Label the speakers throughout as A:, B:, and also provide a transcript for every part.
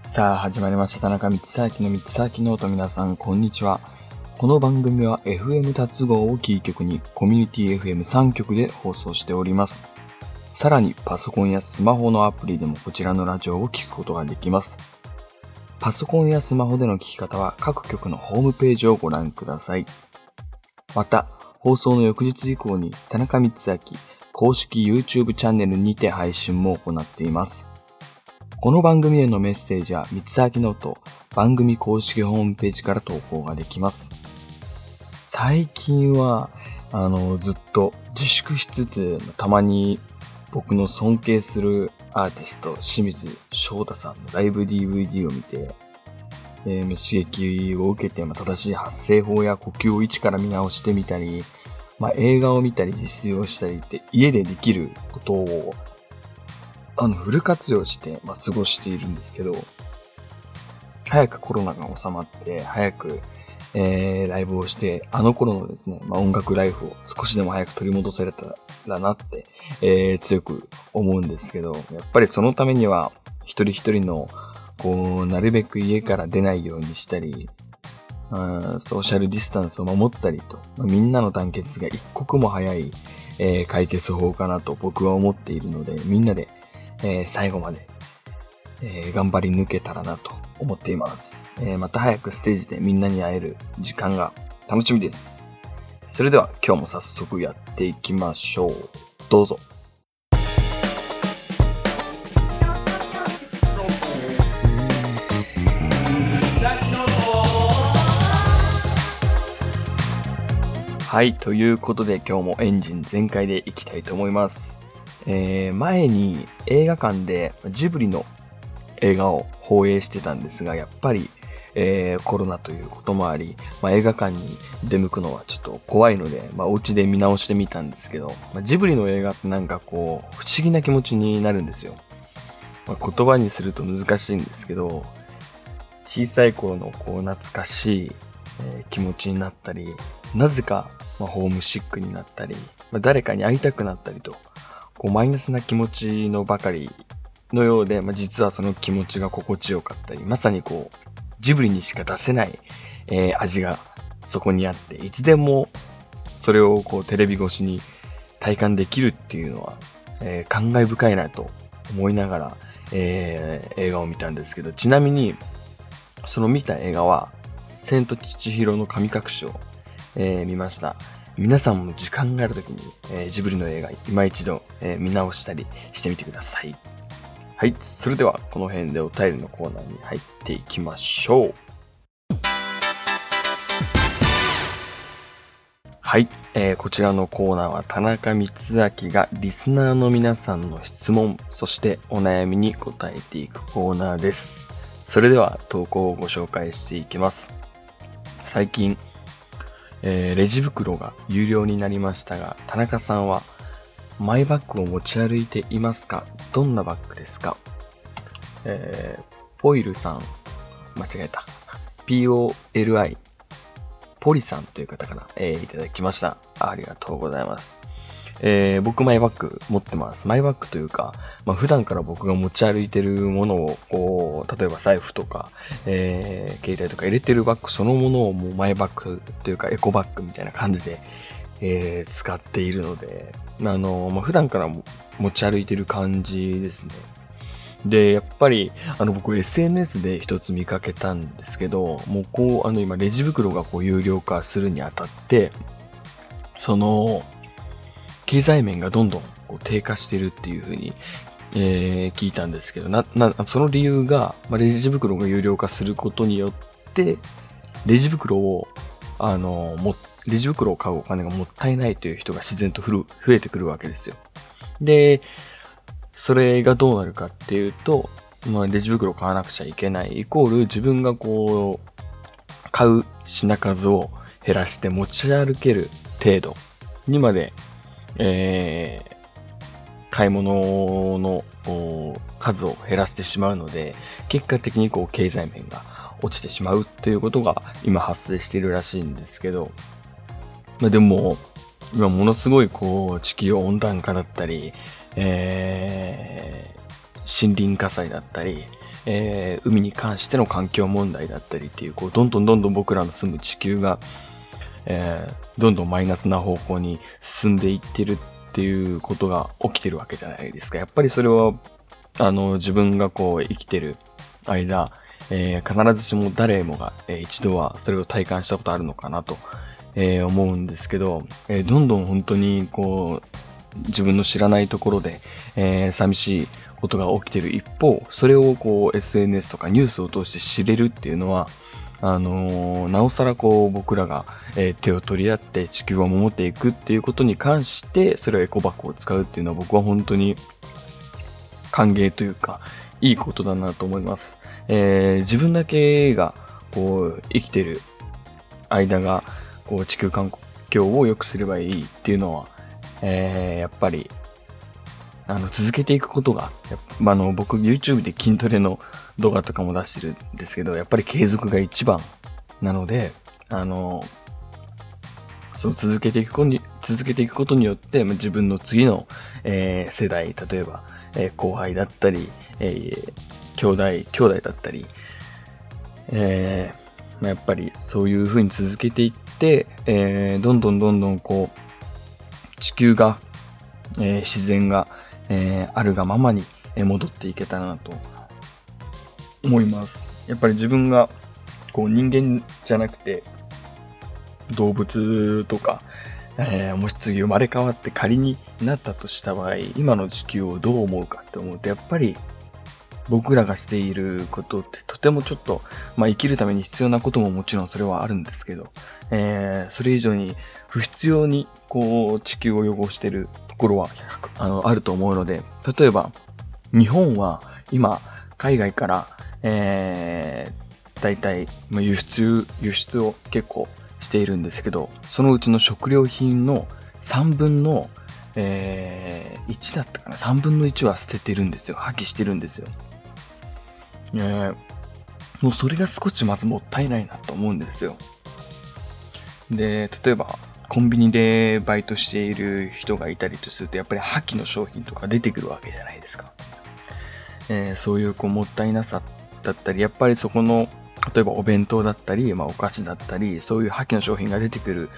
A: さあ始まりました。田中光秋の光秋ノート皆さんこんにちは。この番組は FM 達合をキー局にコミュニティ FM3 局で放送しております。さらにパソコンやスマホのアプリでもこちらのラジオを聞くことができます。パソコンやスマホでの聞き方は各局のホームページをご覧ください。また放送の翌日以降に田中光秋公式 YouTube チャンネルにて配信も行っています。この番組へのメッセージは、光秋ノート、番組公式ホームページから投稿ができます。最近は、あの、ずっと自粛しつつ、たまに僕の尊敬するアーティスト、清水翔太さんのライブ DVD を見て、えー、刺激を受けて、ま、正しい発声法や呼吸を一から見直してみたり、まあ、映画を見たり実践をしたりって家でできることをあの、フル活用して、まあ、過ごしているんですけど、早くコロナが収まって、早く、えー、ライブをして、あの頃のですね、まあ、音楽ライフを少しでも早く取り戻せれたらなって、えー、強く思うんですけど、やっぱりそのためには、一人一人の、こう、なるべく家から出ないようにしたり、ソーシャルディスタンスを守ったりと、みんなの団結が一刻も早い、えー、解決法かなと僕は思っているので、みんなでえー、最後まで、えー、頑張り抜けたらなと思っています、えー、また早くステージでみんなに会える時間が楽しみです。それでは今日も早速やっていきましょう。どうぞ。はい、ということで今日もエンジン全開でいきたいと思います。えー、前に映画館でジブリの映画を放映してたんですが、やっぱり、えー、コロナということもあり、まあ、映画館に出向くのはちょっと怖いので、まあ、お家で見直してみたんですけど、まあ、ジブリの映画ってなんかこう、不思議な気持ちになるんですよ。まあ、言葉にすると難しいんですけど、小さい頃のこう懐かしい、え、気持ちになったり、なぜか、ま、ホームシックになったり、ま、誰かに会いたくなったりと、こうマイナスな気持ちのばかりのようで、まあ、実はその気持ちが心地よかったり、まさにこう、ジブリにしか出せない、えー、味がそこにあって、いつでもそれをこうテレビ越しに体感できるっていうのは、えー、感慨深いなと思いながら、えー、映画を見たんですけど、ちなみに、その見た映画は、千と千尋の神隠しを、えー、見ました。皆さんも時間がある時に、えー、ジブリの映画今一度、えー、見直したりしてみてください。はい。それではこの辺でお便りのコーナーに入っていきましょう。はい、えー、こちらのコーナーは田中光明がリスナーの皆さんの質問、そしてお悩みに答えていくコーナーです。それでは投稿をご紹介していきます。最近、えー、レジ袋が有料になりましたが、田中さんはマイバッグを持ち歩いていますか？どんなバッグですか？えー、ポイルさん、間違えた。POLI、ポリさんという方から、えー、いただきました。ありがとうございます。えー、僕マイバッグ持ってます。マイバッグというか、まあ、普段から僕が持ち歩いてるものを、こう、例えば財布とか、えー、携帯とか入れてるバッグそのものをもうマイバッグというかエコバッグみたいな感じで、えー、使っているので、あの、まあ、普段から持ち歩いてる感じですね。で、やっぱり、あの、僕 SNS で一つ見かけたんですけど、もうこう、あの、今、レジ袋がこう有料化するにあたって、その、経済面がどんどんこう低下してるっていうふうに、えー、聞いたんですけど、な、な、その理由が、まあ、レジ袋が有料化することによって、レジ袋を、あの、も、レジ袋を買うお金がもったいないという人が自然と増えてくるわけですよ。で、それがどうなるかっていうと、まあ、レジ袋を買わなくちゃいけない、イコール自分がこう、買う品数を減らして持ち歩ける程度にまでえー、買い物の数を減らしてしまうので、結果的にこう経済面が落ちてしまうということが今発生しているらしいんですけど、まあ、でも、今ものすごいこう地球温暖化だったり、えー、森林火災だったり、えー、海に関しての環境問題だったりっていう、こう、どんどんどんどん僕らの住む地球が、えー、どんどんマイナスな方向に進んでいってるっていうことが起きてるわけじゃないですか。やっぱりそれは、あの、自分がこう、生きてる間、えー、必ずしも誰もが、えー、一度はそれを体感したことあるのかなと、えー、思うんですけど、えどんどん本当にこう、自分の知らないところで、え寂しいことが起きてる一方、それをこう SNS とかニュースを通して知れるっていうのは、あのー、なおさらこう僕らが、えー、手を取り合って地球を守っていくっていうことに関して、それをエコバッグを使うっていうのは僕は本当に歓迎というか、いいことだなと思います。えー、自分だけがこう生きてる間がこう地球環境を良くすればいいっていうのは、え、やっぱりあの続けていくことが、あの僕 YouTube で筋トレの動画とかも出してるんですけど、やっぱり継続が一番なので、あの、その続けていくことに、続けていくことによって、自分の次の、えー、世代、例えば、えー、後輩だったり、えー、兄弟、兄弟だったり、えー、ま、やっぱりそういう風に続けていって、えー、どんどんどんどんこう、地球が、えー、自然が、えー、あるがままに戻っていけたらなと思います。やっぱり自分がこう人間じゃなくて動物とか、えー、もし次生まれ変わって仮になったとした場合、今の地球をどう思うかって思うと、やっぱり僕らがしていることってとてもちょっと、まあ生きるために必要なことももちろんそれはあるんですけど、えー、それ以上に不必要にこう地球を汚してるころはあのあると思うので、例えば日本は今海外からえー、大体、まあ、輸出、輸出を結構しているんですけど、そのうちの食料品の3分の、えー、1だったかな ?3 分の1は捨ててるんですよ。破棄してるんですよ。えー、もうそれが少しまずもったいないなと思うんですよ。で、例えば、コンビニでバイトしている人がいたりとすると、やっぱり破棄の商品とか出てくるわけじゃないですか。えー、そういうこうもったいなさだったり、やっぱりそこの、例えばお弁当だったり、まあお菓子だったり、そういう破棄の商品が出てくる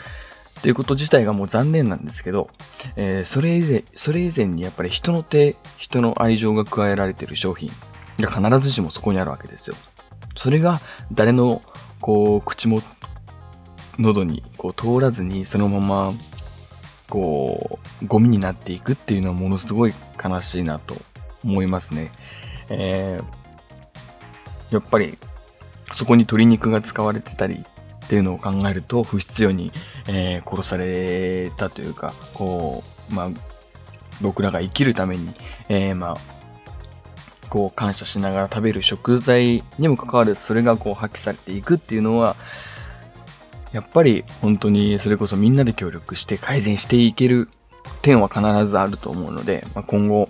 A: っていうこと自体がもう残念なんですけど、えー、それ以前、それ以前にやっぱり人の手、人の愛情が加えられている商品が必ずしもそこにあるわけですよ。それが誰の、こう、口も、喉にこう通らずにそのまま、こう、ゴミになっていくっていうのはものすごい悲しいなと思いますね。えーやっぱりそこに鶏肉が使われてたりっていうのを考えると不必要に、えー、殺されたというか、こう、まあ、僕らが生きるために、えー、まあ、こう感謝しながら食べる食材にもかかわらずそれがこう破棄されていくっていうのは、やっぱり本当にそれこそみんなで協力して改善していける点は必ずあると思うので、まあ、今後、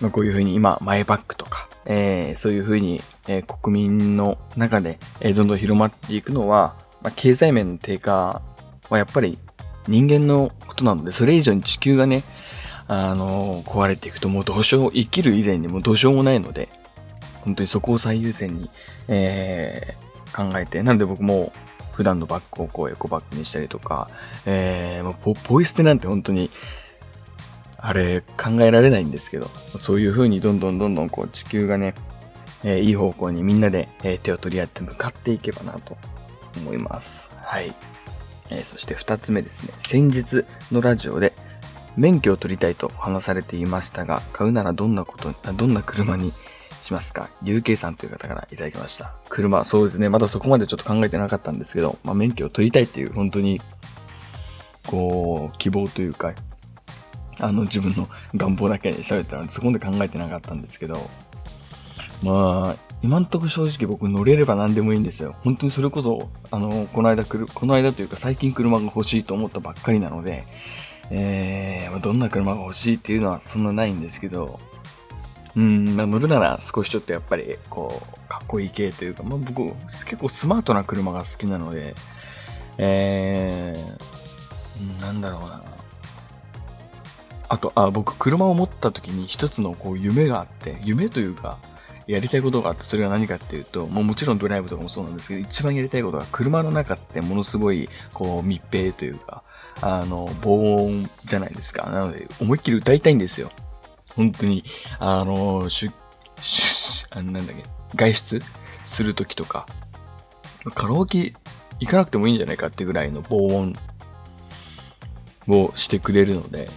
A: まあ、こういうふうに今、マイバッグとか、えー、そういうふうに、えー、国民の中で、えー、どんどん広まっていくのは、まあ、経済面の低下はやっぱり人間のことなので、それ以上に地球がね、あのー、壊れていくともうどうしよう、生きる以前にもうどうしようもないので、本当にそこを最優先に、えー、考えて、なので僕も普段のバッグをこうエコバッグにしたりとか、えー、もうポイ捨てなんて本当にあれ考えられないんですけど、そういう風にどんどんどんどんこう地球がね、えー、いい方向にみんなで、えー、手を取り合って向かっていけばなと思います。はい。えー、そして二つ目ですね。先日のラジオで免許を取りたいと話されていましたが、買うならどんなこと、どんな車にしますか ?UK さんという方からいただきました。車、そうですね。まだそこまでちょっと考えてなかったんですけど、まあ、免許を取りたいっていう本当に、こう、希望というか、あの自分の願望だけで喋ったので、そこまで考えてなかったんですけど、まあ、今んとこ正直僕乗れれば何でもいいんですよ。本当にそれこそ、あの、この間来る、この間というか最近車が欲しいと思ったばっかりなので、えー、どんな車が欲しいっていうのはそんなないんですけど、うん、まあ、乗るなら少しちょっとやっぱり、こう、かっこいい系というか、まあ僕、結構スマートな車が好きなので、えー、なんだろうな。あと、あ、僕、車を持った時に一つのこう夢があって、夢というか、やりたいことがあって、それは何かっていうと、もうもちろんドライブとかもそうなんですけど、一番やりたいことが車の中ってものすごい、こう、密閉というか、あの、防音じゃないですか。なので、思いっきり歌いたいんですよ。本当に、あの、しゅ、しゅ、あなんだっけ、外出するときとか、カラオケ行かなくてもいいんじゃないかってぐらいの防音をしてくれるので、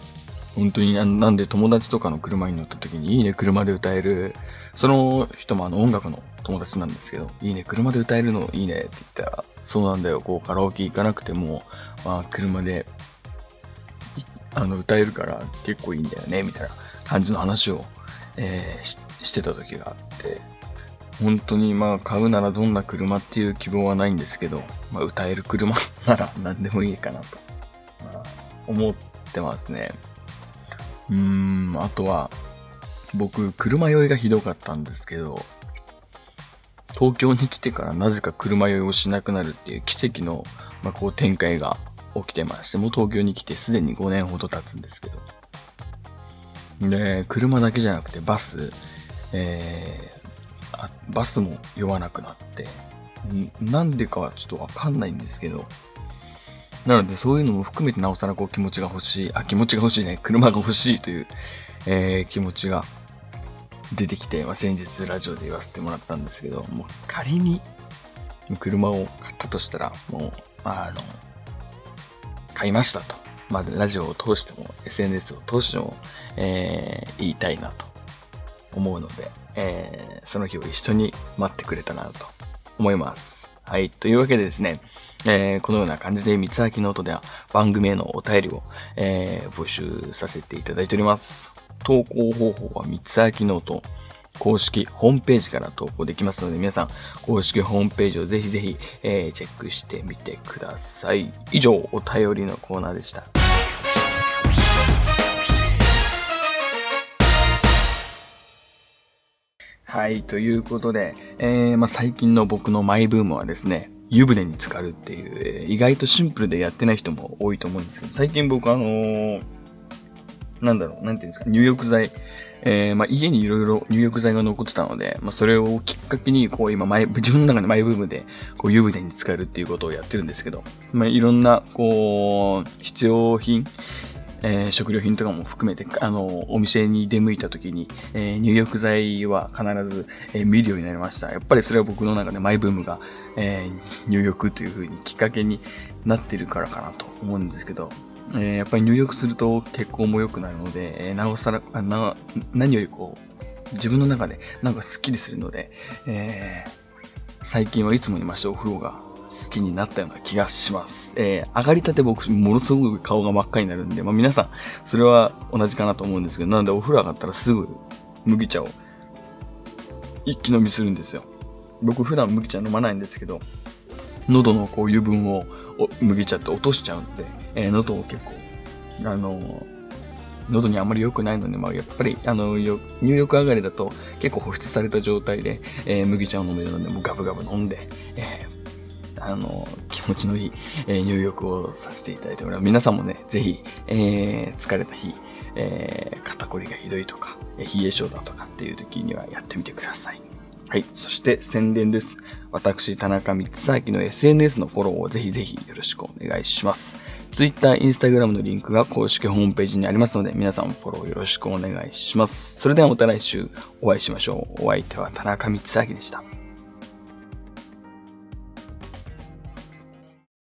A: 本当になんで友達とかの車に乗った時にいいね車で歌える、その人もあの音楽の友達なんですけど、いいね車で歌えるのいいねって言ったら、そうなんだよ、こうカラオケ行かなくても、まあ車であの歌えるから結構いいんだよね、みたいな。感じの話を、えー、してた時があって、本当にまあ買うならどんな車っていう希望はないんですけど、まあ、歌える車 なら何でもいいかなと、まあ、思ってますね。うーん、あとは、僕、車酔いがひどかったんですけど、東京に来てからなぜか車酔いをしなくなるっていう奇跡の、まあ、こう展開が起きてまして、もう東京に来てすでに5年ほど経つんですけど。で、車だけじゃなくてバス、えー、あバスも酔わなくなって、なんでかはちょっとわかんないんですけど、なのでそういうのも含めてなおさらこう気持ちが欲しい、あ、気持ちが欲しいね、車が欲しいという、えー、気持ちが出てきて、まあ、先日ラジオで言わせてもらったんですけど、もう仮に車を買ったとしたら、もう、あの、買いましたと。まあ、ラジオを通しても、SNS を通しても、えー、会いたいなと思うので、えー、その日を一緒に待ってくれたなと思います。はい。というわけでですね、えー、このような感じで、光秋ノートでは番組へのお便りを、えー、募集させていただいております。投稿方法は光秋ノート公式ホームページから投稿できますので、皆さん、公式ホームページをぜひぜひ、えー、チェックしてみてください。以上、お便りのコーナーでした。はい、ということで、えー、まあ、最近の僕のマイブームはですね、湯船に浸かるっていう、えー、意外とシンプルでやってない人も多いと思うんですけど、最近僕あのー、なんだろう、なんていうんですか、入浴剤、えー、まあ、家にいろいろ入浴剤が残ってたので、まあ、それをきっかけに、こう、今、前、自分の中でマイブームで、こう、湯船に浸かるっていうことをやってるんですけど、まあ、いろんな、こう、必要品、えー、食料品とかも含めて、あの、お店に出向いた時に、えー、入浴剤は必ず、えー、見るようになりました。やっぱりそれは僕の中でマイブームが、え入浴という風にきっかけになってるからかなと思うんですけど、えー、やっぱり入浴すると血行も良くなるので、えー、なおさらな、何よりこう、自分の中でなんかスッキリするので、えー、最近はいつもにましてお風呂が好きになったような気がします。えー、上がりたて僕、ものすごく顔が真っ赤になるんで、まあ皆さん、それは同じかなと思うんですけど、なのでお風呂上がったらすぐ麦茶を一気飲みするんですよ。僕普段麦茶飲まないんですけど、喉のこう油分を麦茶って落としちゃうので、えー、喉を結構、あのー、喉にあまり良くないので、まあ、やっぱり、あの、入浴上がりだと結構保湿された状態で、えー、麦茶を飲めるので、もうガブガブ飲んで、えー、あの、気持ちのいい、えー、入浴をさせていただいております。皆さんもね、ぜひ、えー、疲れた日、えー、肩こりがひどいとか、冷え性だとかっていう時にはやってみてください。はい。そして宣伝です。私、田中光明の SNS のフォローをぜひぜひよろしくお願いします。Twitter、Instagram のリンクが公式ホームページにありますので、皆さんフォローよろしくお願いします。それではまた来週お会いしましょう。お相手は田中光明でした。